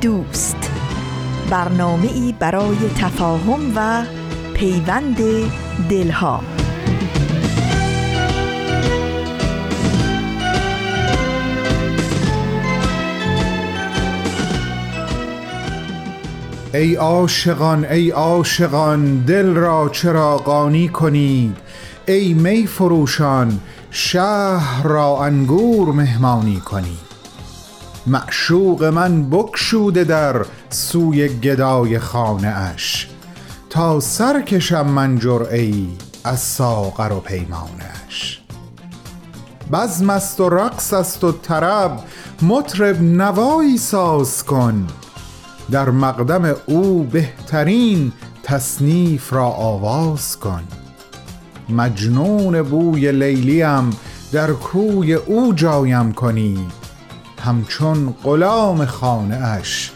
دوست. برنامه ای برای تفاهم و پیوند دلها. ای عاشقان ای عاشقان دل را چرا قانی کنید. ای می فروشان شهر را انگور مهمانی کنید. معشوق من بکشوده در سوی گدای خانه اش. تا سر کشم من ای از ساغر و پیمانش بزم است و رقص است و طرب مطرب نوایی ساز کن. در مقدم او بهترین تصنیف را آواز کن. مجنون بوی لیلیم در کوی او جایم کنید. همچون غلام خانه اش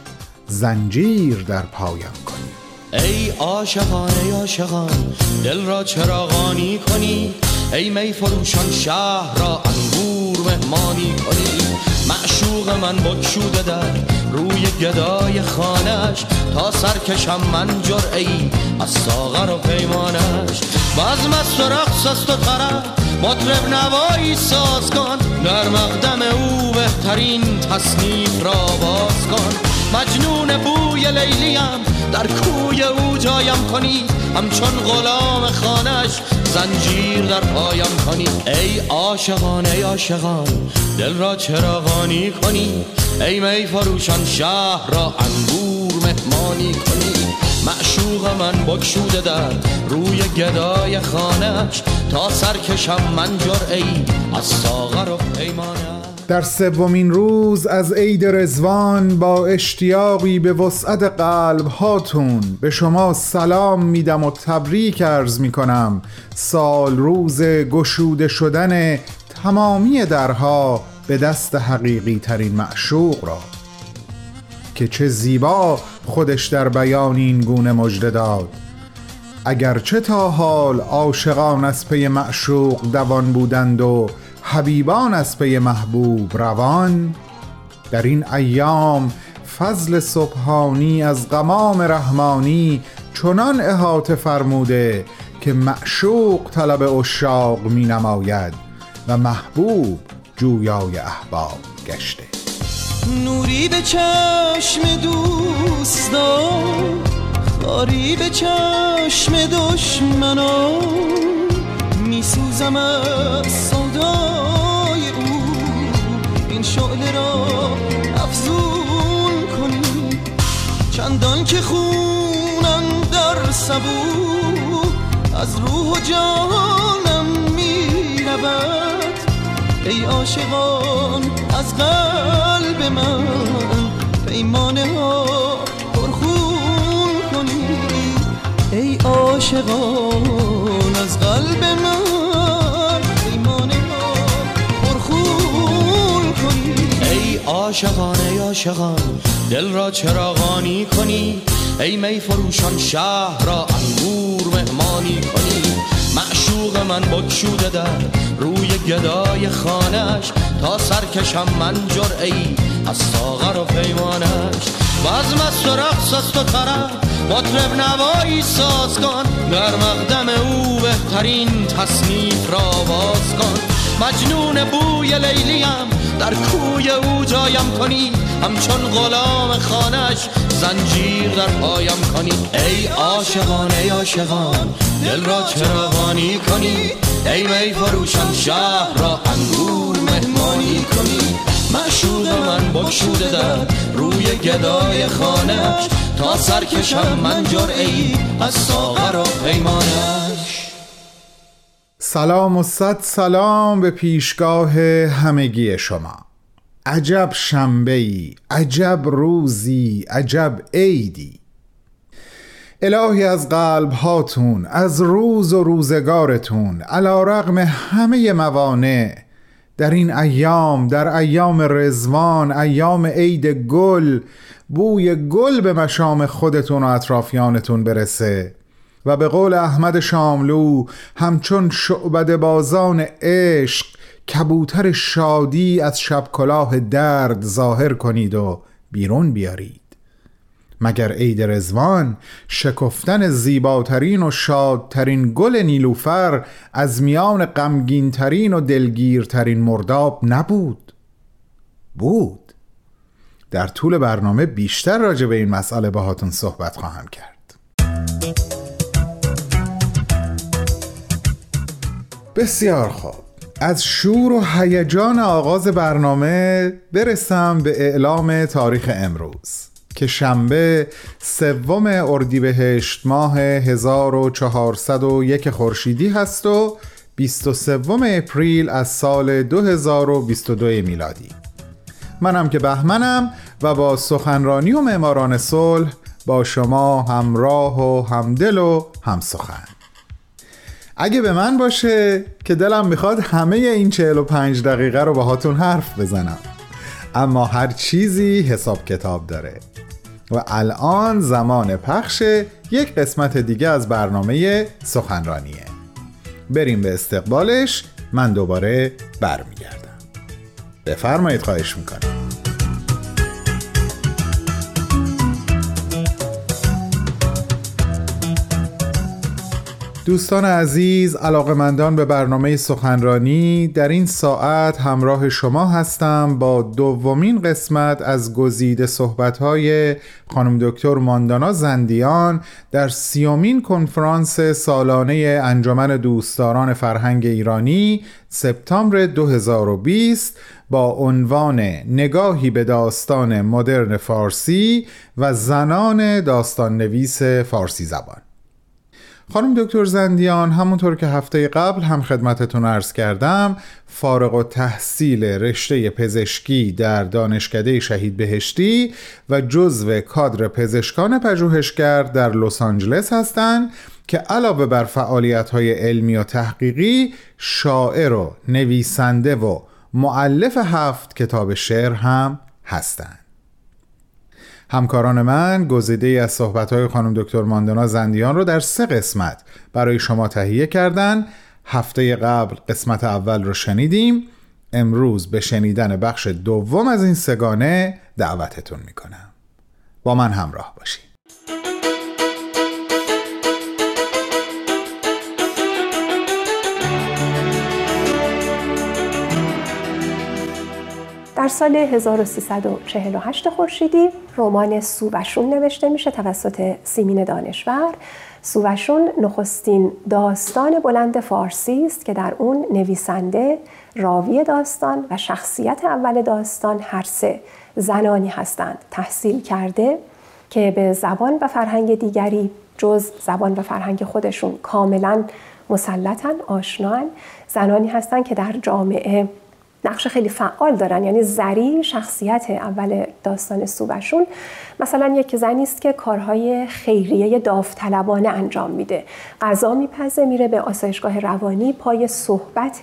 زنجیر در پایم کنی. ای عاشقان ای عاشقان دل را چراغانی کنی. ای می فروشان شهر را انگور مهمانی کنی. معشوق من بکشوده در روی گدای خانش تا سرکشم من ای از ساغر و پیمانش بزم است و رقص است و طرف مطرب نوایی ساز کن در مقدم او بهترین تصنیف را باز کن. مجنون بوی لیلیم در کوی او جایم کنی. همچون غلام خانش زنجیر در پایم کنی. ای عاشقان ای عاشقان دل را چراغانی کنی. ای می فروشان شهر را انگور مهمانی کنی؟ معشوق من بکشوده در روی گدای خانش تا سرکشم من ای از ساغر و پیمانه در سومین روز از عید رزوان با اشتیاقی به وسعت قلب هاتون. به شما سلام میدم و تبریک ارز می‌کنم. سال روز گشوده شدن تمامی درها به دست حقیقی ترین معشوق را. که چه زیبا خودش در بیان این گونه مجده داد. چه تا حال عاشقان از پی معشوق دوان بودند و حبیبان از پی محبوب روان در این ایام فضل سبحانی از غمام رحمانی چنان احاطه فرموده که معشوق طلب اشاق می نماید و محبوب جویای احباب گشته. نوری به چشم دوستان خاری به چشم دشمنان. میسوزم از صدای او این شعله را افزون کنی. چندان که خونم در سبو از روح و جانم می‌رود. ای عاشقان از قلب من پیمانه ها ای عاشقان از قلب من پیمانه پرخون کنی. ای عاشقان ای عاشقان دل را چراغانی کنی. ای می فروشان شهر را انگور مهمانی کنی. معشوق من بکشوده در روی گدای خانش تا سرکشم من ای از ساغر و پیمانش. بزم است و رقص است و طرف مطرب نوایی ساز کن. در مقدم او بهترین تصنیف را باز کن. مجنون بوی لیلیم در کوی او جایم کنی همچون غلام خانش زنجیر در پایم کنی. ای عاشقان ای عاشقان دل را چراغانی کنی. ای می فروشان شهر را انگور مهمانی کنی. معشوق من بکشوده در روی گدای خانش تا سرکشم من ای از ساغر و پیمانش سلام و صد سلام به پیشگاه همگی شما. عجب شنبه ای عجب روزی عجب عیدی. الهی از قلب هاتون از روز و روزگارتون علا رغم همه موانع در این ایام در ایام رزوان ایام عید گل بوی گل به مشام خودتون و اطرافیانتون برسه. و به قول احمد شاملو همچون شعبد بازان عشق کبوتر شادی از شب کلاه درد ظاهر کنید و بیرون بیارید. مگر عید رزوان شکفتن زیباترین و شادترین گل نیلوفر از میان غمگینترین و دلگیرترین مرداب نبود؟ بود. در طول برنامه بیشتر راجع به این مسئله باهاتون صحبت خواهم کرد. بسیار خوب. از شور و هیجان آغاز برنامه برسم به اعلام تاریخ امروز که شنبه سوم اردیبهشت ماه 1401 خورشیدی هست و 23 اپریل از سال 2022 میلادی. منم که بهمنم و با سخنرانی و معماران صلح با شما همراه و همدل و همسخن. اگه به من باشه که دلم می‌خواد همه این 45 دقیقه رو باهاتون حرف بزنم. اما هر چیزی حساب کتاب داره. و الان زمان پخش یک قسمت دیگه از برنامه سخنرانیه. بریم به استقبالش. من دوباره برمیگردم. بفرمایید خواهش می‌کنم. دوستان عزیز علاقمندان به برنامه سخنرانی در این ساعت همراه شما هستم با دومین قسمت از گزیده صحبت‌های خانم دکتر ماندانا زندیان در سیومین کنفرانس سالانه انجمن دوستداران فرهنگ ایرانی سپتامبر 2020 با عنوان نگاهی به داستان مدرن فارسی و زنان داستان نویس فارسی زبان. خانم دکتر زندیان همونطور که هفته قبل هم خدمتتون عرض کردم فارغ و تحصیل رشته پزشکی در دانشکده شهید بهشتی و جزو کادر پزشکان پژوهشگر در لس آنجلس هستند که علاوه بر فعالیت های علمی و تحقیقی شاعر و نویسنده و معلف هفت کتاب شعر هم هستند. همکاران من گزیده ای از صحبتهای خانم دکتر ماندانا زندیان رو در سه قسمت برای شما تهیه کردن. هفته قبل قسمت اول رو شنیدیم. امروز به شنیدن بخش دوم از این سگانه دعوتتون می‌کنم. با من همراه باشید. سال 1348 خورشیدی رمان سووشون نوشته میشه توسط سیمین دانشور. سووشون نخستین داستان بلند فارسی است که در اون نویسنده راوی داستان و شخصیت اول داستان هر سه زنانی هستند تحصیل کرده که به زبان و فرهنگ دیگری جز زبان و فرهنگ خودشون کاملا مسلطن آشنان زنانی هستند که در جامعه نقش خیلی فعال دارن یعنی زری شخصیت اول داستان سوبشون مثلا یک زنی است که کارهای خیریه داوطلبانه انجام میده. غذا میپزه میره به آسایشگاه روانی پای صحبت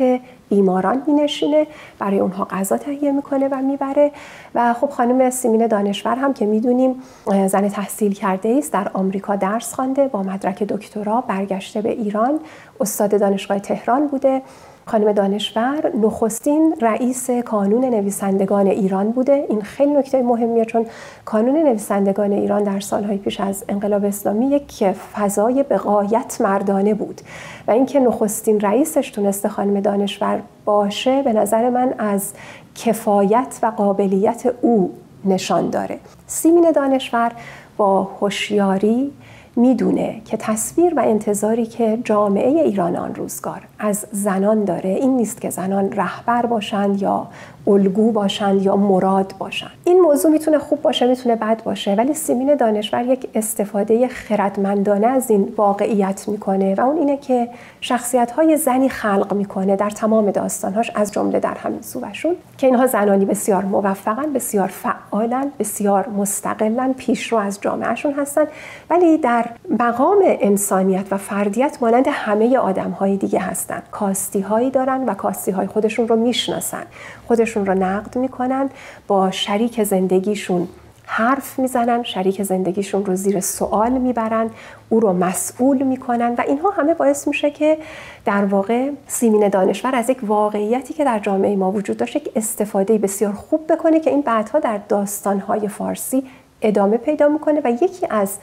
بیماران مینشینه برای اونها غذا تهیه می‌کنه و می‌بره. و خب خانم سیمین دانشور هم که می‌دونیم زن تحصیل کرده است در آمریکا درس خوانده با مدرک دکترا برگشته به ایران. استاد دانشگاه تهران بوده. خانم دانشور نخستین رئیس کانون نویسندگان ایران بوده. این خیلی نکته مهمیه چون کانون نویسندگان ایران در سالهای پیش از انقلاب اسلامی یک فضای بقایت مردانه بود و اینکه نخستین رئیسش تونسته خانم دانشور باشه به نظر من از کفایت و قابلیت او نشان داره. سیمین دانشور با هوشیاری می‌دونه که تصویر و انتظاری که جامعه ایران آن روزگار از زنان داره این نیست که زنان رهبر باشند یا الگو باشند یا مراد باشند. این موضوع می‌تونه خوب باشه می‌تونه بد باشه ولی سیمین دانشور یک استفاده خردمندانه از این واقعیت می‌کنه و اون اینه که شخصیت های زنی خلق می‌کنه در تمام داستانهاش از جمله در همین سوشون که اینها زنانی بسیار موفقن بسیار فعالن بسیار مستقلن پیشرو از جامعهشون هستن ولی در مقام انسانیت و فردیت مانند همه آدم های دیگه هستن. کاستی هایی دارن و کاستی های خودشون رو می‌شناسن. خودشون رو نقد می‌کنن با شریک زندگیشون حرف می‌زنن شریک زندگیشون رو زیر سوال می‌برن او رو مسئول می‌کنن و اینها همه باعث میشه که در واقع سیمین دانشور از یک واقعیتی که در جامعه ما وجود داشت یک استفاده بسیار خوب بکنه که این بعدها در داستانهای فارسی ادامه پیدا می‌کنه و یکی از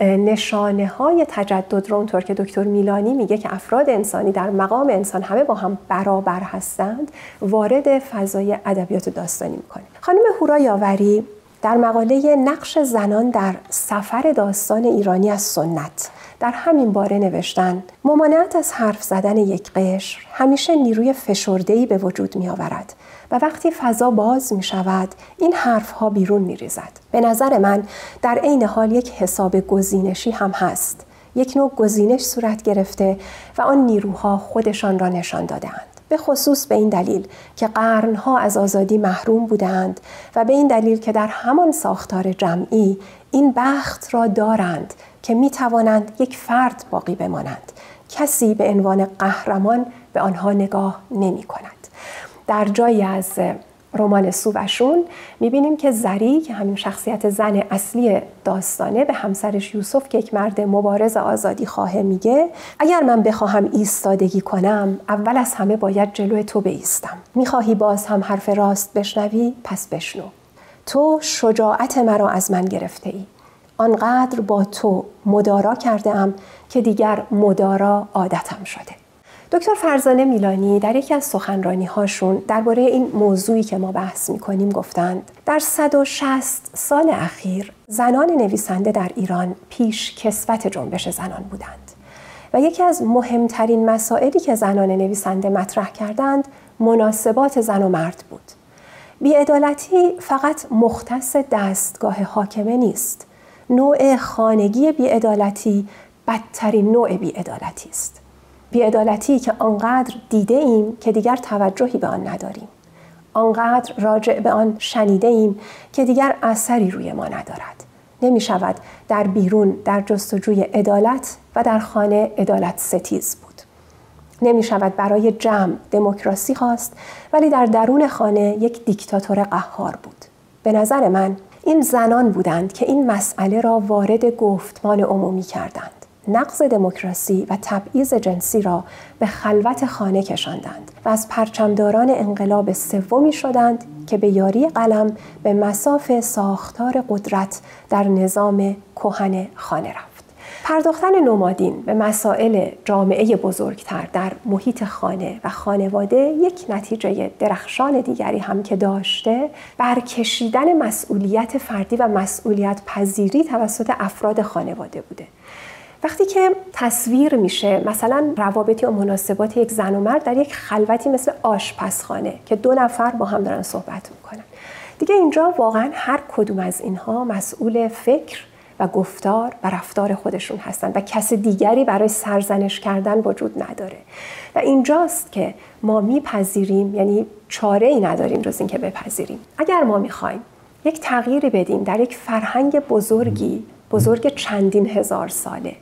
نشانه های تجدد رو اونطور که دکتر میلانی میگه که افراد انسانی در مقام انسان همه با هم برابر هستند وارد فضای ادبیات داستانی می‌کنه. خانم هورا یاوری در مقاله نقش زنان در سفر داستان ایرانی از سنت در همین باره نوشتن ممانعت از حرف زدن یک قشر همیشه نیروی فشردهی به وجود می آورد و وقتی فضا باز می شود این حرف ها بیرون می ریزد. به نظر من در عین حال یک حساب گزینشی هم هست. یک نوع گزینش صورت گرفته و آن نیروها خودشان را نشان دادهاند. به خصوص به این دلیل که قرنها از آزادی محروم بودند و به این دلیل که در همان ساختار جمعی این بخت را دارند که می توانند یک فرد باقی بمانند کسی به عنوان قهرمان به آنها نگاه نمی کند در جایی از رمان سووشون می‌بینیم که زری که همین شخصیت زن اصلی داستانه به همسرش یوسف که یک مرد مبارز آزادی خواهه میگه اگر من بخواهم ایستادگی کنم اول از همه باید جلوی تو بیستم. می‌خواهی باز هم حرف راست بشنوی؟ پس بشنو. تو شجاعت مرا از من گرفته ای آنقدر با تو مدارا کرده ام که دیگر مدارا عادتم شده. دکتر فرزانه میلانی در یکی از سخنرانی هاشون درباره این موضوعی که ما بحث می کنیم گفتند. در 160 سال اخیر زنان نویسنده در ایران پیش کسوت جنبش زنان بودند و یکی از مهمترین مسائلی که زنان نویسنده مطرح کردند مناسبات زن و مرد بود. بیعدالتی فقط مختص دستگاه حاکمه نیست. نوع خانگی بیعدالتی بدترین نوع بیعدالتی است. بیعدالتی که آنقدر دیده ایم که دیگر توجهی به آن نداریم. آنقدر راجع به آن شنیده ایم که دیگر اثری روی ما ندارد. نمی شود در بیرون در جستجوی عدالت و در خانه عدالت ستیز بود. نمی شود برای جمع دموکراسی خواست ولی در درون خانه یک دیکتاتور قهار بود. به نظر من این زنان بودند که این مسئله را وارد گفتمان عمومی کردند. نقض دموکراسی و تبعیض جنسی را به خلوت خانه کشاندند و از پرچمداران انقلاب سومی شدند که به یاری قلم به مساف ساختار قدرت در نظام کهن خانه رفت. پرداختن نومادین به مسائل جامعه بزرگتر در محیط خانه و خانواده یک نتیجه درخشان دیگری هم که داشته برکشیدن مسئولیت فردی و مسئولیت پذیری توسط افراد خانواده بوده وقتی که تصویر میشه مثلا روابطی و مناسبات یک زن و مرد در یک خلوتی مثل آشپزخانه که دو نفر با هم دارن صحبت می‌کنن. دیگه اینجا واقعا هر کدوم از اینها مسئول فکر و گفتار و رفتار خودشون هستن و کس دیگری برای سرزنش کردن وجود نداره. و اینجاست که ما میپذیریم یعنی چاره ای نداریم جز اینکه بپذیریم. اگر ما می‌خوایم یک تغییری بدیم در یک فرهنگ بزرگی بزرگ چندین هزار ساله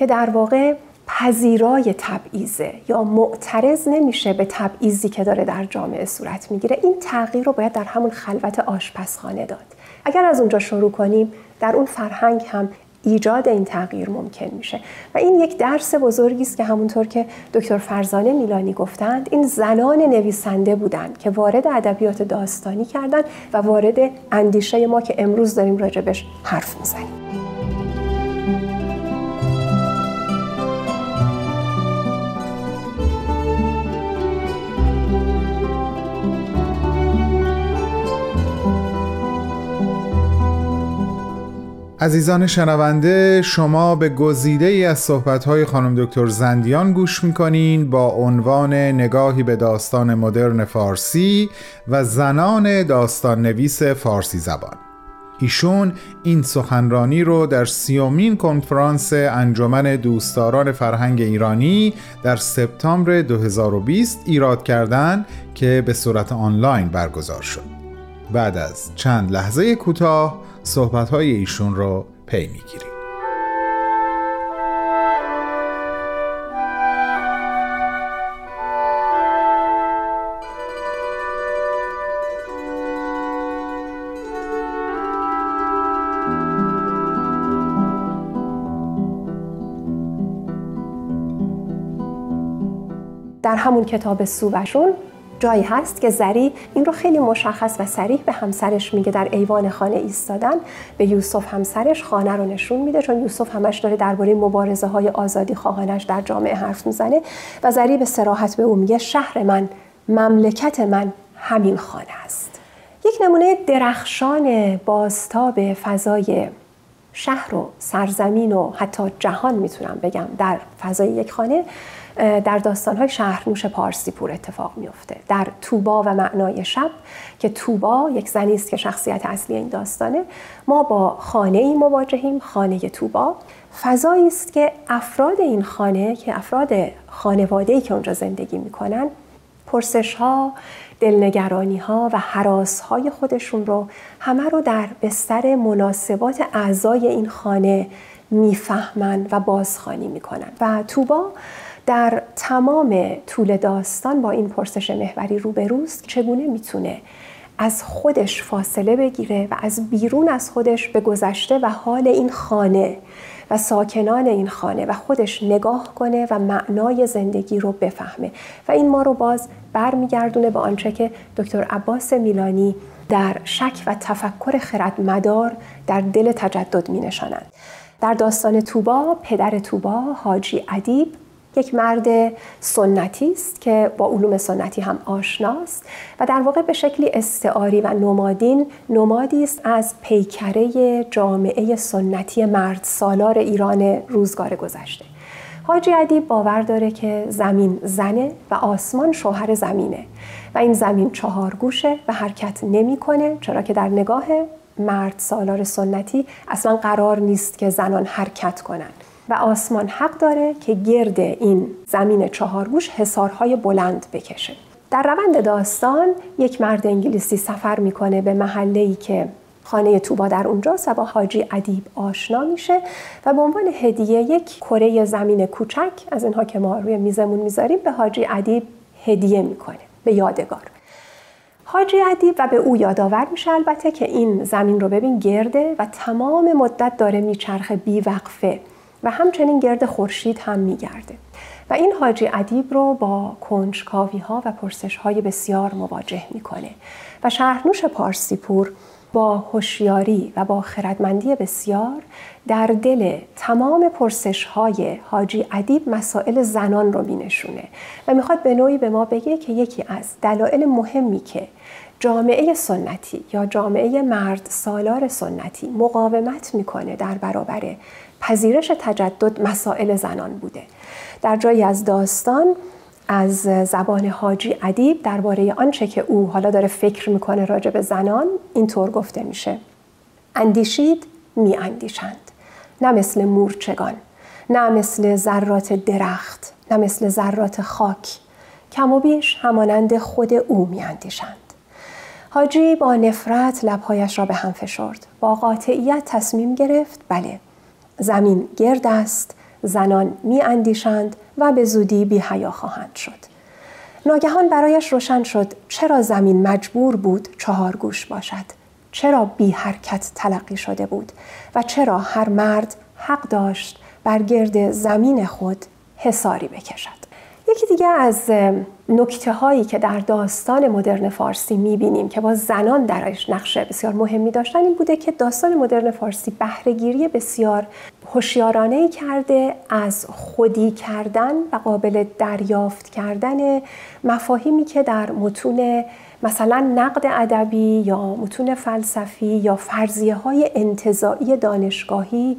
که در واقع پذیرای تبعیزه یا معترض نمیشه به تبعیضی که داره در جامعه صورت می‌گیره. این تغییر رو باید در همون خلوت آشپزخانه داد. اگر از اونجا شروع کنیم در اون فرهنگ هم ایجاد این تغییر ممکن میشه. و این یک درس بزرگی است که همونطور که دکتر فرزانه میلانی گفتند این زنان نویسنده بودند که وارد ادبیات داستانی کردند و وارد اندیشه ما که امروز داریم راجبش حرف می‌زنیم. عزیزان شنونده شما به گزیده ای از صحبت‌های خانم دکتر زندیان گوش می‌کنین با عنوان نگاهی به داستان مدرن فارسی و زنان داستان نویس فارسی زبان. ایشون این سخنرانی رو در سیومین کنفرانس انجمن دوستداران فرهنگ ایرانی در سپتامبر 2020 ایراد کردند که به صورت آنلاین برگزار شد. بعد از چند لحظه کوتاه صحبت‌های ایشون رو پی می‌گیریم. در همون کتاب سووشون جایی هست که زری این رو خیلی مشخص و سریح به همسرش میگه در ایوان خانه ایستادن. به یوسف همسرش خانه رو نشون میده چون یوسف همش داره درباره مبارزه های آزادی خواهانش در جامعه حرف می‌زنه و زری به سراحت به او میگه شهر من مملکت من همین خانه است. یک نمونه درخشان بازتاب فضای شهر و سرزمین و حتی جهان می‌تونم بگم در فضای یک خانه. در داستانهای شهرنوش پارسی پور اتفاق میفته در توبا و معنای شب که توبا یک زنی است که شخصیت اصلی این داستانه. ما با خانه ای مواجهیم خانه توبا. فضایی است که افراد این خانه که افراد خانواده ای که اونجا زندگی می‌کنن پرسش ها دلنگرانی ها و حراس های خودشون رو همه رو در بستر مناسبات اعضای این خانه می‌فهمند و بازخانی می‌کنن. و توبا در تمام طول داستان با این پرسش محوری روبروست چگونه می‌تونه از خودش فاصله بگیره و از بیرون از خودش به گذشته و حال این خانه و ساکنان این خانه و خودش نگاه کنه و معنای زندگی رو بفهمه و این ما رو باز برمیگردونه به آنچه که دکتر عباس میلانی در شک و تفکر خردمدار در دل تجدد می نشانند. در داستان توبا پدر توبا حاجی ادیب یک مرد سنتی است که با علوم سنتی هم آشناست و در واقع به شکلی استعاری و نمادین نمادی است از پیکره جامعه سنتی مرد سالار ایران روزگار گذشته. حاجی ادیب باور داره که زمین زنه و آسمان شوهر زمینه و این زمین چهار گوشه و حرکت نمی‌کنه چرا که در نگاه مرد سالار سنتی اصلا قرار نیست که زنان حرکت کنند. و آسمان حق داره که گرد این زمین چهارگوش حسارهای بلند بکشه. در روند داستان یک مرد انگلیسی سفر می‌کنه به محله ای که خانه توبا در اونجاست و با حاجی ادیب آشنا میشه و به عنوان هدیه یک کره زمین کوچک از اینها که ما روی میزمون می‌ذاریم به حاجی ادیب هدیه می‌کنه به یادگار. حاجی ادیب و به او یادآور میشه البته که این زمین رو ببین گرده و تمام مدت داره میچرخه بیوقفه. و همچنین گرد خورشید هم میگرده. و این حاجی ادیب رو با کنجکاوی ها و پرسش های بسیار مواجه می‌کنه. و شهرنوش پارسیپور با هوشیاری و با خردمندی بسیار در دل تمام پرسش های حاجی ادیب مسائل زنان رو مینشونه. و می‌خواد به نوعی به ما بگه که یکی از دلایل مهمی که جامعه سنتی یا جامعه مرد سالار سنتی مقاومت می‌کنه در برابر پذیرش تجدد مسائل زنان بوده. در جایی از داستان از زبان حاجی ادیب درباره آنچه که او حالا داره فکر می‌کنه راجع به زنان اینطور گفته میشه. اندیشید می اندیشند نه مثل مورچگان نه مثل ذرات درخت نه مثل ذرات خاک. کم و بیش همانند خود او می اندیشند حاجی با نفرت لبهایش را به هم فشرد. با قاطعیت تصمیم گرفت بله زمین گرد است زنان می اندیشند و به زودی بی حیا خواهند شد. ناگهان برایش روشن شد چرا زمین مجبور بود چهار گوش باشد. چرا بی حرکت تلقی شده بود و چرا هر مرد حق داشت بر گرد زمین خود حساری بکشد. یکی دیگه از نکته هایی که در داستان مدرن فارسی می‌بینیم که با زنان درش نقش بسیار مهمی داشتن این بوده که داستان مدرن فارسی بهرهگیری بسیار هوشیارانه کرده از خودی کردن و قابل دریافت کردن مفاهیمی که در متون مثلا نقد ادبی یا متون فلسفی یا فرضیه های انتظاعی دانشگاهی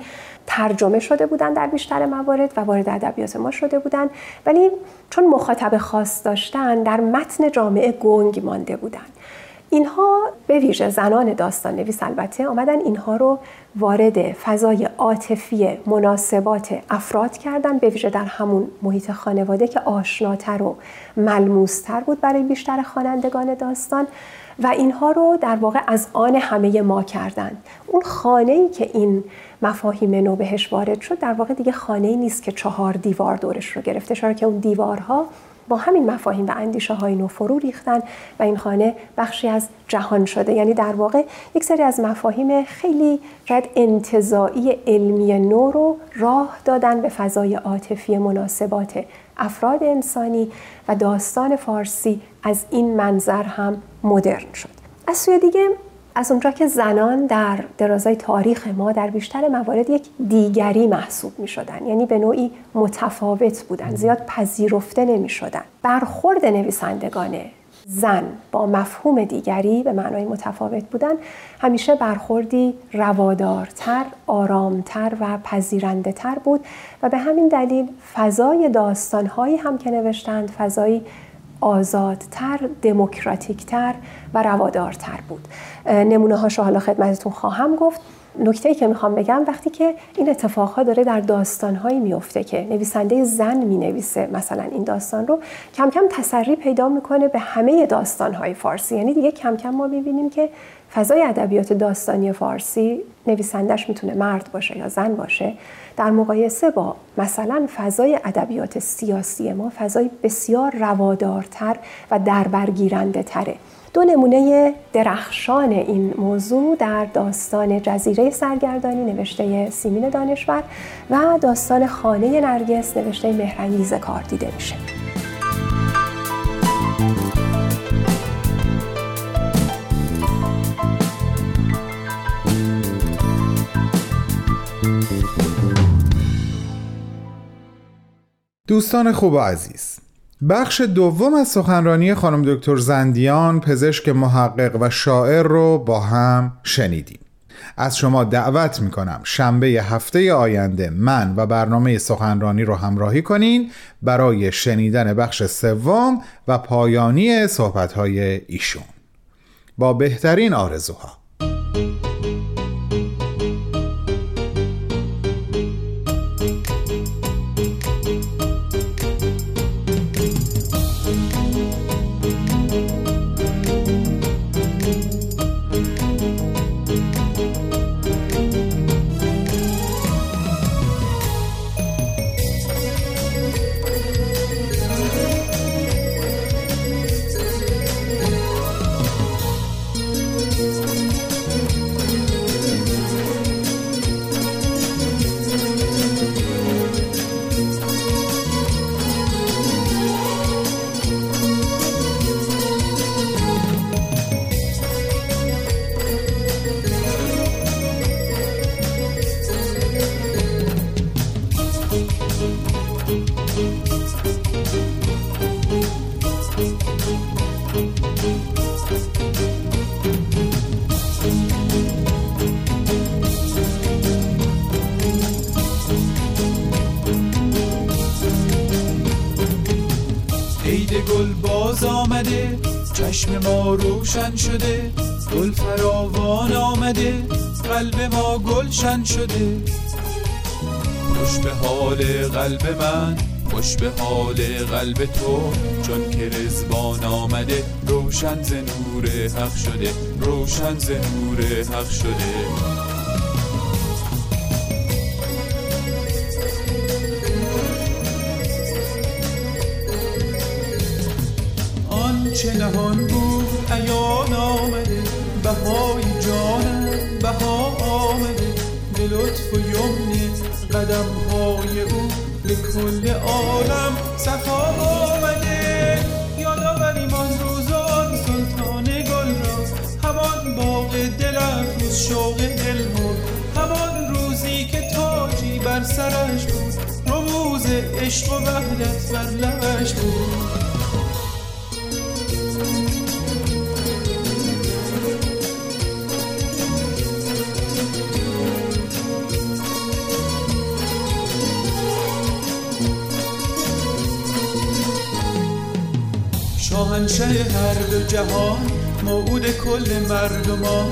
ترجمه شده بودن در بیشتر موارد و وارد ادبیات ما شده بودن. ولی چون مخاطب خاص داشتن در متن جامعه گنگ مانده بودن. اینها به ویژه زنان داستان نویس البته آمدن اینها رو وارد فضای عاطفی مناسبات افراد کردن به ویژه در همون محیط خانواده که آشناتر و ملموستر بود برای بیشتر خوانندگان داستان. و اینها رو در واقع از آن همه ما کردند. اون خانه ای که این مفاهیم نو بهش وارد شد در واقع دیگه خانه ای نیست که چهار دیوار دورش رو گرفته چرا که اون دیوارها با همین مفاهیم و اندیشه های نو فرو ریختن و این خانه بخشی از جهان شده. یعنی در واقع یک سری از مفاهیم خیلی شاید انتظاعی علمی نو رو راه دادن به فضای عاطفی مناسبات افراد انسانی و داستان فارسی از این منظر هم مدرن شد. از سوی دیگه از اونجا که زنان در درازای تاریخ ما در بیشتر موارد یک دیگری محسوب می شدن یعنی به نوعی متفاوت بودن زیاد پذیرفته نمی شدن برخورد نویسندگان زن با مفهوم دیگری به معنای متفاوت بودن همیشه برخوردی روادارتر، آرامتر و پذیرنده تر بود و به همین دلیل فضای داستانهایی هم که نوشتند فضایی آزادتر، دموکراتیکتر و روادارتر بود. نمونه هاشو حالا خدمتتون خواهم گفت. نکته که می‌خوام بگم وقتی که این اتفاقها داره در داستانهایی میفته که نویسنده زن می‌نویسه مثلا این داستان رو کم کم تسری پیدا می‌کنه به همه داستانهای فارسی. یعنی دیگه کم کم ما می‌بینیم که فضای ادبیات داستانی فارسی نویسندش می‌تونه مرد باشه یا زن باشه. در مقایسه با مثلا فضای ادبیات سیاسی ما فضای بسیار روادارتر و دربرگیرنده تره دو نمونه درخشان این موضوع در داستان جزیره سرگردانی نوشته سیمین دانشور و داستان خانه نرگس نوشته مهرنگیز کار دیده میشه. دوستان خوب و عزیز بخش دوم از سخنرانی خانم دکتر زندیان پزشک محقق و شاعر رو با هم شنیدیم. از شما دعوت می‌کنم شنبه هفته آینده من و برنامه سخنرانی رو همراهی کنین برای شنیدن بخش سوم و پایانی صحبتهای ایشون. با بهترین آرزوها. گلشن شده. خوش به حال قلب من خوش به حال قلب تو. چون که رزبان آمده روشن ز نور حق شده. روشن ز نور حق شده. چه نهان بود ایان آمده. بهای جانم بها آمده. به لطف و یمن قدم های او به کل عالم صفا آمده. یادآوریم آن روزان سلطان گل را. همان باغ دل افروز شوق دل همان روزی که تاجی بر سرش بود. رموز عشق و وحدت بر لبش بود. منشه هر دو جهان موعود کل مردمان.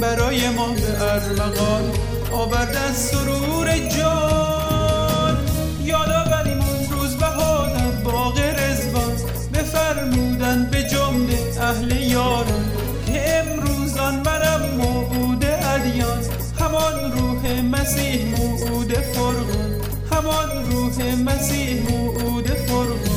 برای ما به ارمغان آورده سرور جان. یادآوریم اون روز بهار باغ رزوان بفرمودن به جمله اهل یاران که امروزان منم موعود ادیان. همان روح مسیح موعود فرقان. همان روح مسیح موعود فرقان.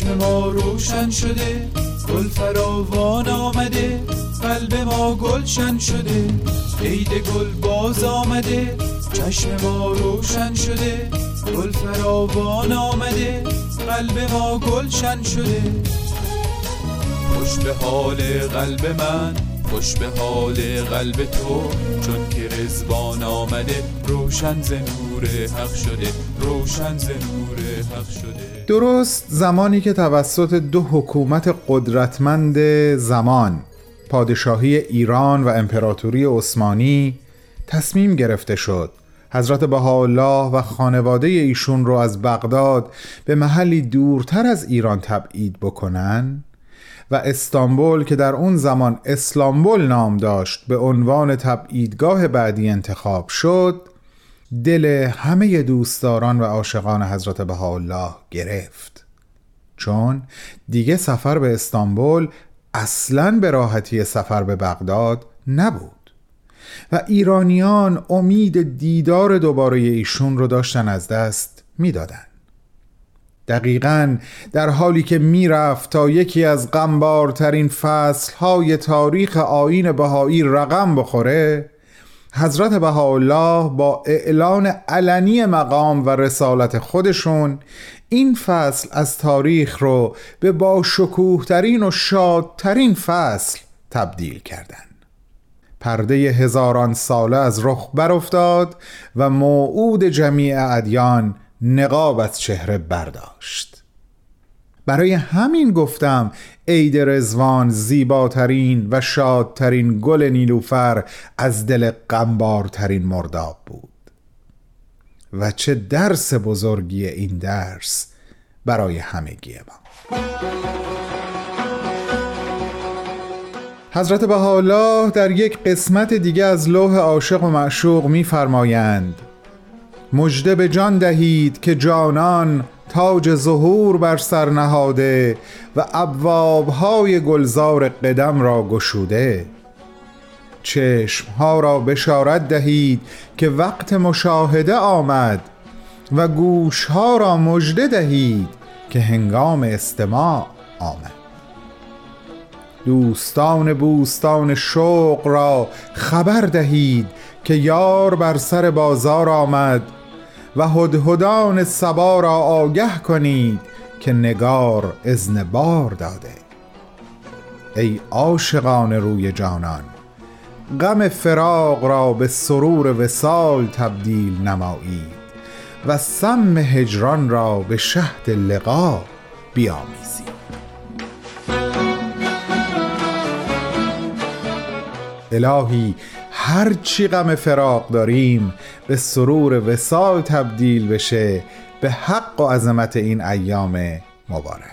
چشم ما روشن شده گل فراوان آمده قلب ما گلشن شده عید گل باز آمده چشم ما روشن شده گل فراوان آمده قلب ما گلشن شده. خوش به حال قلب من خوش به حال قلب تو. چون که رزبان آمده روشن ز حق شده روشن ز حق شده. درست زمانی که توسط دو حکومت قدرتمند زمان پادشاهی ایران و امپراتوری عثمانی تصمیم گرفته شد حضرت بهاءالله و خانواده ایشون رو از بغداد به محلی دورتر از ایران تبعید بکنن و استانبول که در اون زمان اسلامبول نام داشت به عنوان تبعیدگاه بعدی انتخاب شد دل همه دوستداران و عاشقان حضرت بهاءالله گرفت. چون دیگه سفر به استانبول اصلا به راحتی سفر به بغداد نبود. و ایرانیان امید دیدار دوباره ایشون رو داشتن از دست می‌دادن. دقیقا در حالی که می‌رفت تا یکی از غمبارترین فصلهای تاریخ آین بهایی رقم بخوره حضرت بهاءالله با اعلان علنی مقام و رسالت خودشون این فصل از تاریخ رو به با شکوهترین و شادترین فصل تبدیل کردند. پرده هزاران ساله از رخ برافتاد و موعود جمیع ادیان نقاب از چهره برداشت. برای همین گفتم عید رزوان زیباترین و شادترین گل نیلوفر از دل غمبارترین مرداب بود. و چه درس بزرگی این درس برای همگی ما. حضرت بهاءالله در یک قسمت دیگه از لوح عاشق و معشوق می‌فرمایند مژده به جان دهید که جانان تاج ظهور بر سر نهاده و ابوابهای گلزار قدم را گشوده. چشمها را بشارت دهید که وقت مشاهده آمد و گوشها را مژده دهید که هنگام استماع آمد. دوستان بوستان شوق را خبر دهید که یار بر سر بازار آمد و هدهدان سبا را آگه کنید که نگار اذن بار داده. ای عاشقان روی جانان غم فراق را به سرور وسال تبدیل نمایید و سم هجران را به شهد لقا بیامیزید. الهی هر چی غم فراق داریم به سرور وسال تبدیل بشه به حق و عظمت این ایام مبارک.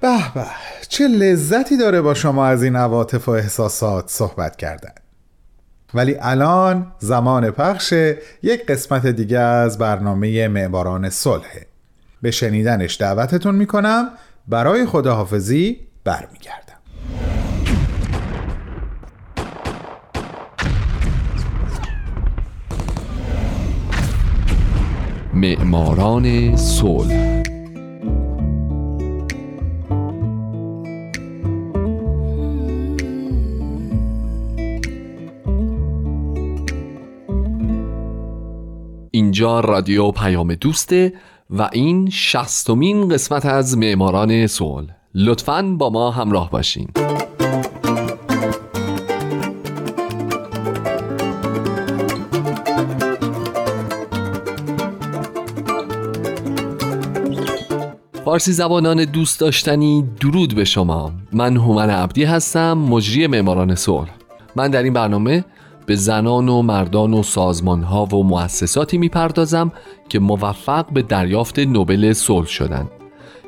به به چه لذتی داره با شما از این عواطف و احساسات صحبت کردن. ولی الان زمان پخش یک قسمت دیگه از برنامه معماران صلحه به شنیدنش دعوتتون می‌کنم برای خداحافظی برمیگردم. معماران صلح. اینجا رادیو پیام دوسته و این شستمین قسمت از معماران صلح. لطفاً با ما همراه باشین. فارسی زبانان دوست داشتنی درود به شما. من هومن عبدی هستم مجری معماران صلح. من در این برنامه به زنان و مردان و سازمان ها و مؤسساتی می‌پردازم که موفق به دریافت نوبل صلح شدند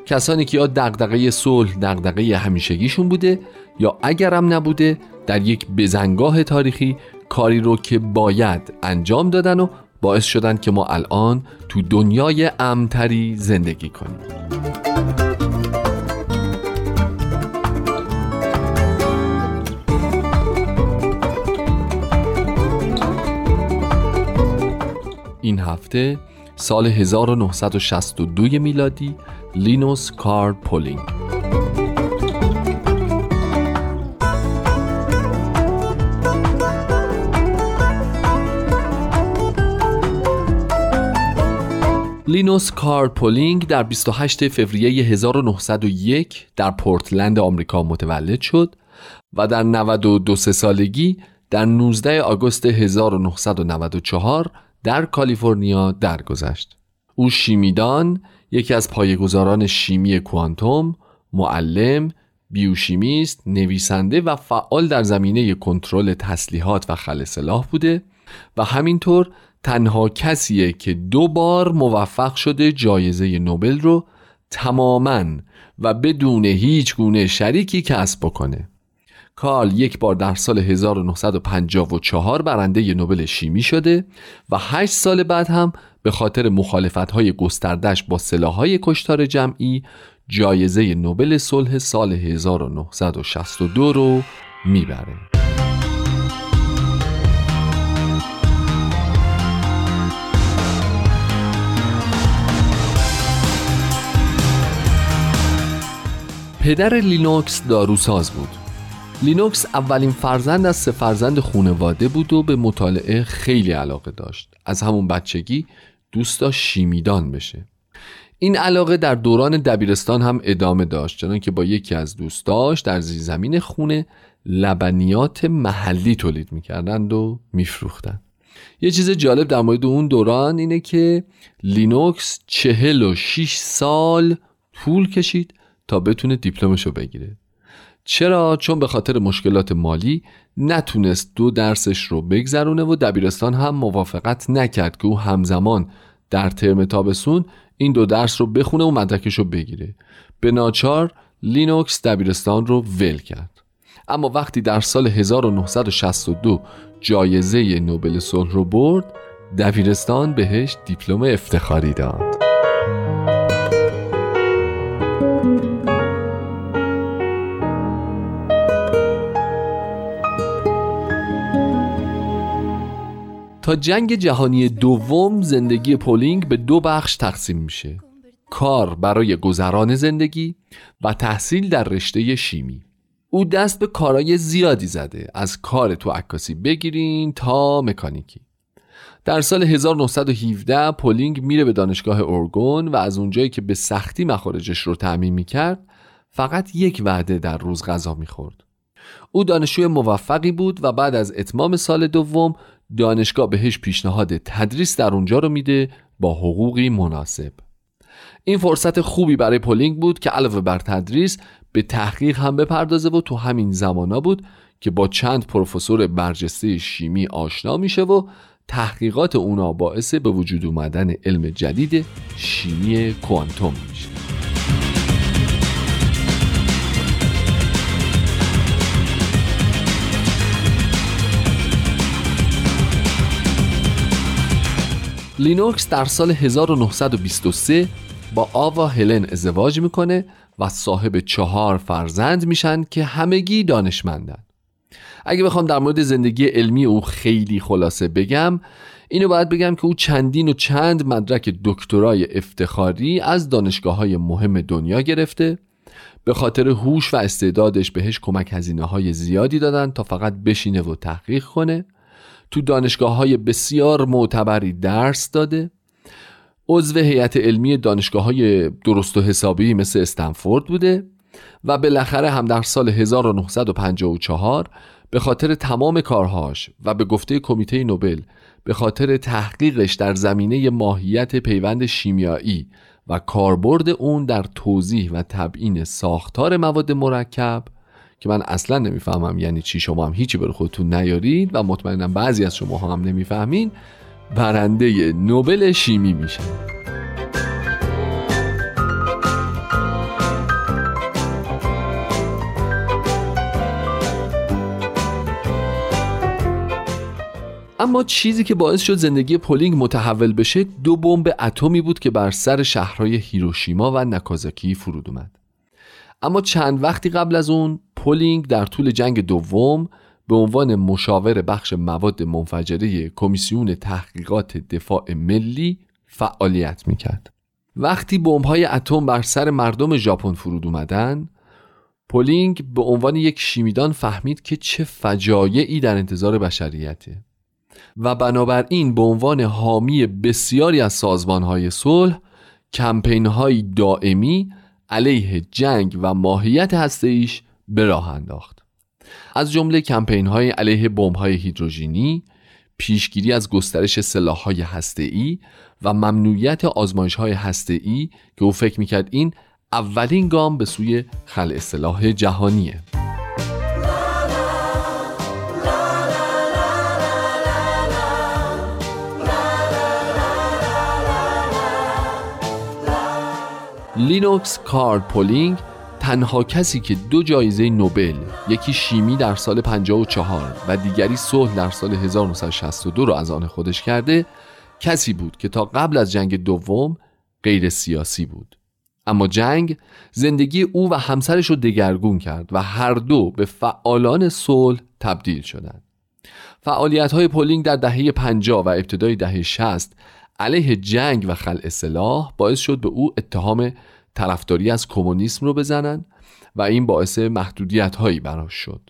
کسانی که یا دغدغه صلح دغدغه همیشگیشون بوده یا اگرم نبوده در یک بزنگاه تاریخی کاری رو که باید انجام دادن و باعث شدن که ما الان تو دنیای امتری زندگی کنیم. این هفته سال 1962 میلادی لینوس کار پولینگ. لینوس کارل پولینگ در 28 فوریه 1901 در پورتلند آمریکا متولد شد و در 92 سالگی در 19 آگوست 1994 در کالیفرنیا درگذشت. او شیمیدان، یکی از پایه‌گذاران شیمی کوانتوم، معلم، بیوشیمیست، نویسنده و فعال در زمینه کنترل تسلیحات و خلع سلاح بوده و همینطور تنها کسیه که دو بار موفق شده جایزه نوبل رو تماما و بدون هیچ گونه شریکی کسب بکنه کارل یک بار در سال 1954 برنده نوبل شیمی شده و هشت سال بعد هم به خاطر مخالفت های گستردش با سلاحهای کشتار جمعی جایزه نوبل صلح سال 1962 رو می‌بره. پدر لینوس داروساز بود. لینوس اولین فرزند از سه فرزند خونواده بود و به مطالعه خیلی علاقه داشت. از همون بچگی دوست داشت شیمیدان بشه. این علاقه در دوران دبیرستان هم ادامه داشت چنان که با یکی از دوستاش در زیرزمین خونه لبنیات محلی تولید می‌کردند و میفروختند. یه چیز جالب در مورد اون دوران اینه که لینوکس چهل و شیش سال طول کشید تا بتونه دیپلمش بگیره. چرا؟ چون به خاطر مشکلات مالی نتونست دو درسش رو بگذرونه و دبیرستان هم موافقت نکرد که او همزمان در ترم تابسون این دو درس رو بخونه و مدرکش رو بگیره. به ناچار لینوس دبیرستان رو ول کرد. اما وقتی در سال 1962 جایزه نوبل صلح رو برد دبیرستان بهش دیپلم افتخاری داد. تا جنگ جهانی دوم زندگی پولینگ به دو بخش تقسیم میشه. کار برای گذران زندگی و تحصیل در رشته شیمی. او دست به کارهای زیادی زده از کار تو عکاسی بگیرین تا مکانیکی. در سال 1917 پولینگ میره به دانشگاه اورگون و از اونجایی که به سختی مخارجش رو تعمین می‌کرد فقط یک وعده در روز غذا می‌خورد. او دانشجوی موفقی بود و بعد از اتمام سال دوم دانشگاه بهش پیشنهاد تدریس در اونجا رو میده با حقوقی مناسب. این فرصت خوبی برای پولینگ بود که علاوه بر تدریس به تحقیق هم بپردازه و تو همین زمانا بود که با چند پروفسور برجسته شیمی آشنا میشه و تحقیقات اونا باعث به وجود اومدن علم جدید شیمی کوانتوم میشه. لینوکس در سال 1923 با آوا هلن ازدواج می‌کنه و صاحب چهار فرزند میشن که همگی دانشمندن. اگه بخوام در مورد زندگی علمی او خیلی خلاصه بگم اینو باید بگم که او چندین و چند مدرک دکترای افتخاری از دانشگاه های مهم دنیا گرفته. به خاطر هوش و استعدادش بهش کمک هزینه های زیادی دادن تا فقط بشینه و تحقیق کنه. تو دانشگاه های بسیار معتبری درس داده. عضو هیئت علمی دانشگاه های درست و حسابی مثل استنفورد بوده و بالاخره هم در سال 1954 به خاطر تمام کارهاش و به گفته کمیته نوبل به خاطر تحقیقش در زمینه ماهیت پیوند شیمیایی و کاربرد اون در توضیح و تبیین ساختار مواد مرکب که من اصلا نمی‌فهمم یعنی چی. شما هم هیچی بر خودتون نیارید و مطمئنم بعضی از شما هم نمی‌فهمین. برنده نوبل شیمی میشه. اما چیزی که باعث شد زندگی پولینگ متحول بشه دو بمب اتمی بود که بر سر شهرهای هیروشیما و ناکازاکی فرود اومد. اما چند وقتی قبل از اون پولینگ در طول جنگ دوم به عنوان مشاور بخش مواد منفجره کمیسیون تحقیقات دفاع ملی فعالیت می‌کرد. وقتی بمب‌های اتم بر سر مردم ژاپن فرود اومدن پولینگ به عنوان یک شیمیدان فهمید که چه فجایعی در انتظار بشریته و بنابراین به عنوان حامی بسیاری از سازمانهای صلح کمپین‌های دائمی علیه جنگ و ماهیت هسته‌ایش به راه انداخت. از جمله کمپین های علیه بمب های هیدروژنی پیشگیری از گسترش سلاح های هسته‌ای و ممنوعیت آزمایش های هسته‌ای که او فکر می‌کرد این اولین گام به سوی خلع سلاح جهانیه. لینوس کارل پولینگ تنها کسی که دو جایزه نوبل یکی شیمی در سال 54 و دیگری صلح در سال 1962 رو از آن خودش کرده کسی بود که تا قبل از جنگ دوم غیر سیاسی بود. اما جنگ زندگی او و همسرش رو دگرگون کرد و هر دو به فعالان صلح تبدیل شدند. فعالیت های پولینگ در دهه 50 و ابتدای دهه 60 علیه جنگ و خلع سلاح باعث شد به او اتهام طرفداری از کمونیسم رو بزنن و این باعث محدودیت هایی براش شد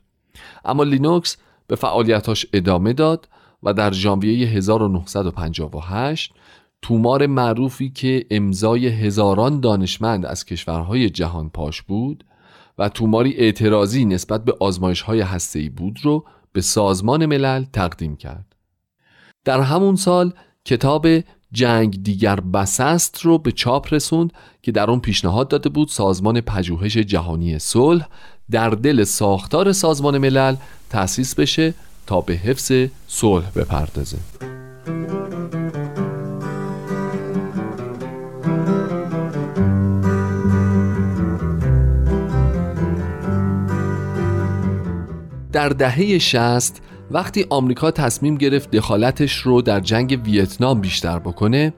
اما لینوکس به فعالیتاش ادامه داد و در ژانویه 1958 تومار معروفی که امضای هزاران دانشمند از کشورهای جهان پاش بود و توماری اعتراضی نسبت به آزمایش های هسته‌ای بود رو به سازمان ملل تقدیم کرد. در همون سال کتاب جنگ دیگر بسست رو به چاپ رسوند که در اون پیشنهاد داده بود سازمان پژوهش جهانی صلح در دل ساختار سازمان ملل تأسیس بشه تا به حفظ صلح بپردازه. در دهه شست وقتی آمریکا تصمیم گرفت دخالتش رو در جنگ ویتنام بیشتر بکنه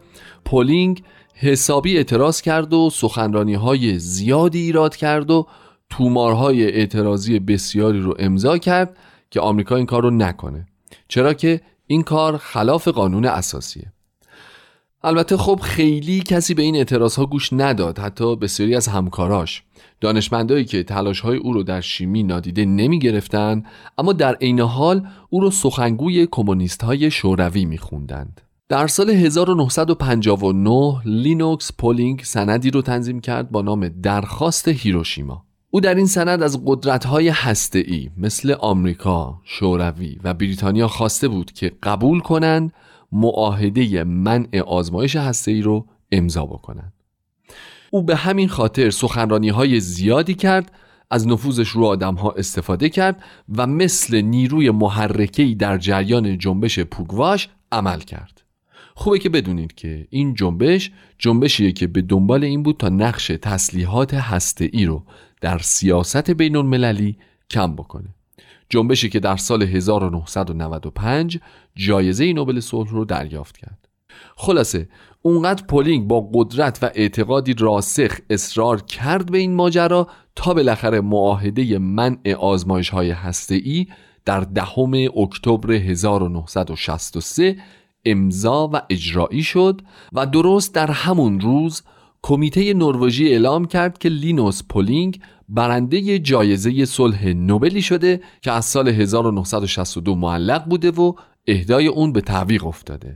پولینگ حسابی اعتراض کرد و سخنرانی های زیادی ایراد کرد و تومارهای اعتراضی بسیاری رو امضا کرد که آمریکا این کار رو نکنه. چرا که این کار خلاف قانون اساسیه. البته خب خیلی کسی به این اعتراض ها گوش نداد حتی بسیاری از همکاراش. دانشمندایی که تلاش های او رو در شیمی نادیده نمی گرفتن اما در عین حال او رو سخنگوی کمونیست های شوروی می خوندند. در سال 1959 لینوس پولینگ سندی رو تنظیم کرد با نام درخواست هیروشیما او در این سند از قدرت‌های هسته‌ای مثل آمریکا، شوروی و بریتانیا خواسته بود که قبول کنند معاهده منع آزمایش هسته‌ای رو امضا بکنند. او به همین خاطر سخنرانی های زیادی کرد از نفوذش رو آدم ها استفاده کرد و مثل نیروی محرکه‌ای در جریان جنبش پوگواش عمل کرد. خوبه که بدونید که این جنبش جنبشیه که به دنبال این بود تا نقش تسلیحات ای رو در سیاست بین المللی کم بکنه. جنبشی که در سال 1995 جایزه نوبل صلح رو دریافت کرد. خلاصه اونقدر پولینگ با قدرت و اعتقادی راسخ اصرار کرد به این ماجرا تا بالاخره معاهده منع آزمایش های ای در دهم اکتبر 1963 امضا و اجرایی شد و درست در همون روز کمیته نروژی اعلام کرد که لینوس پولینگ برنده جایزه صلح نوبلی شده که از سال 1962 معلق بوده و اهدای اون به تعویق افتاده.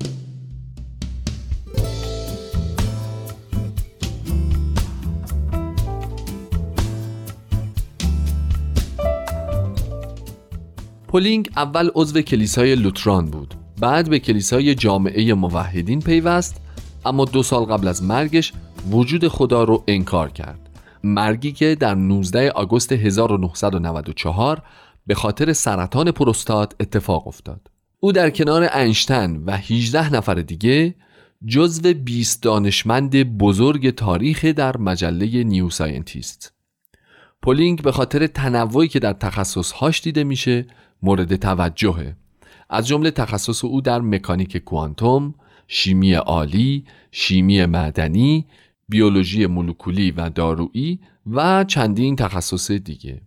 پولینگ اول عضو کلیسای لوتران بود. بعد به کلیسای جامعه موحدین پیوست اما دو سال قبل از مرگش وجود خدا رو انکار کرد. مرگی که در 19 آگوست 1994 به خاطر سرطان پروستات اتفاق افتاد. او در کنار انشتن و 18 نفر دیگه جزو 20 دانشمند بزرگ تاریخ در مجله New Scientist. پولینگ به خاطر تنوعی که در تخصصهاش دیده میشه مورد توجهه. از جمله تخصص او در مکانیک کوانتوم، شیمی آلی، شیمی معدنی، بیولوژی مولکولی و دارویی و چندین تخصص دیگه.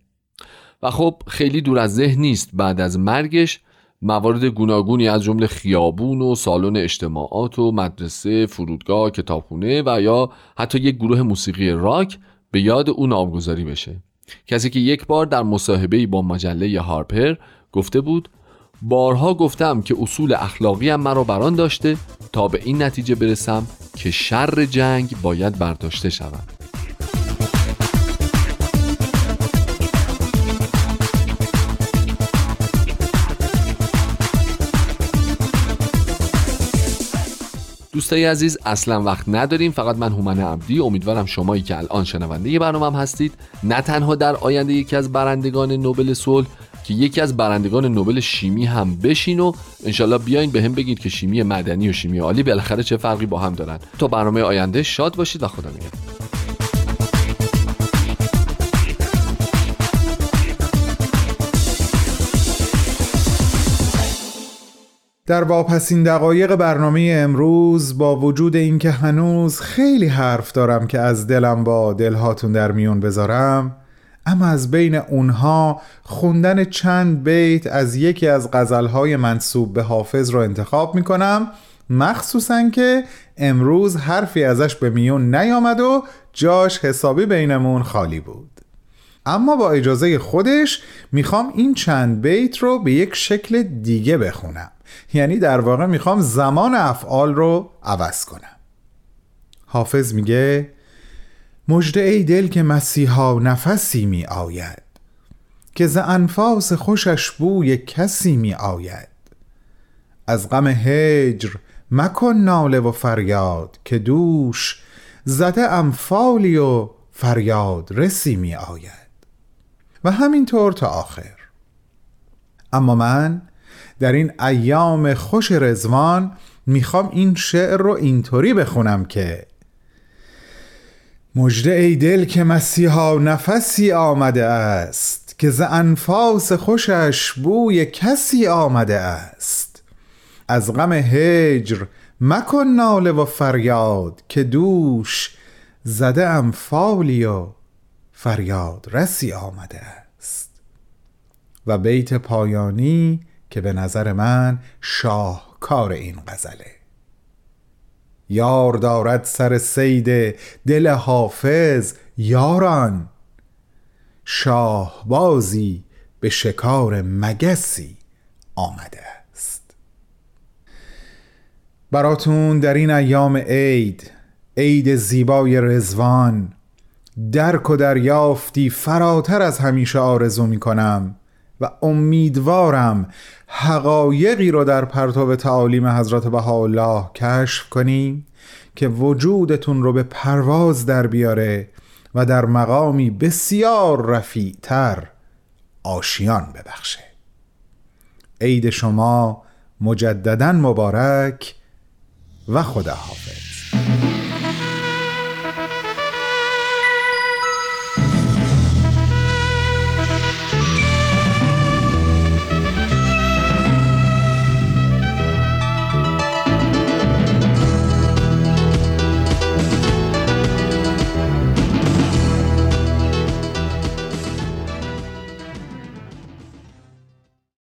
و خب خیلی دور از ذهن نیست بعد از مرگش موارد گوناگونی از جمله خیابون و سالن اجتماعات و مدرسه، فرودگاه، کتابخونه و یا حتی یک گروه موسیقی راک به یاد او نامگذاری بشه. کسی که یک بار در مصاحبه با مجله هارپر گفته بود بارها گفتم که اصول اخلاقی هم مرا بران داشته تا به این نتیجه برسم که شر جنگ باید برداشته شود. دوستای عزیز اصلا وقت نداریم فقط من هومن عبدی. امیدوارم شمایی که الان شنونده برنامه هستید. نه تنها در آینده یکی از برندگان نوبل صلح که یکی از برندگان نوبل شیمی هم بشین و انشالله بیاین به هم بگید که شیمی مدنی و شیمی عالی بالاخره چه فرقی با هم دارن. تا برنامه آینده شاد باشید و خدا نگهدار. در واپسین دقایق برنامه امروز با وجود اینکه هنوز خیلی حرف دارم که از دلم با دلهاتون در میون بذارم اما از بین اونها خوندن چند بیت از یکی از غزلهای منصوب به حافظ رو انتخاب می‌کنم. مخصوصا که امروز حرفی ازش به میون نیامد و جاش حسابی بینمون خالی بود. اما با اجازه خودش می‌خوام این چند بیت رو به یک شکل دیگه بخونم. یعنی در واقع می‌خوام زمان افعال رو عوض کنم. حافظ میگه مجده ای دل که مسیحا نفسی می آید که ز انفاس خوشش بوی کسی می آید. از غم هجر مکن ناله و فریاد که دوش زده امفالی و فریاد رسی می آید. و همینطور تا آخر. اما من در این ایام خوش رزوان می‌خوام این شعر رو اینطوری بخونم که مجده ای دل که مسیحا نفسی آمده است که ز انفاس خوشش بوی کسی آمده است. از غم هجر مکن ناله و فریاد که دوش زده امفالی و فریاد رسی آمده است. و بیت پایانی که به نظر من شاهکار این غزله. یار دارد سر سید دل حافظ یاران. شاهبازی به شکار مگسی آمده است. براتون در این ایام عید عید زیبای رزوان درک و دریافتی فراتر از همیشه آرزو می کنم و امیدوارم حقایقی رو در پرتو تعالیم حضرت بهاءالله کشف کنیم که وجودتون رو به پرواز در بیاره و در مقامی بسیار رفیعتر آشیان ببخشه. عید شما مجددا مبارک و خدا حافظ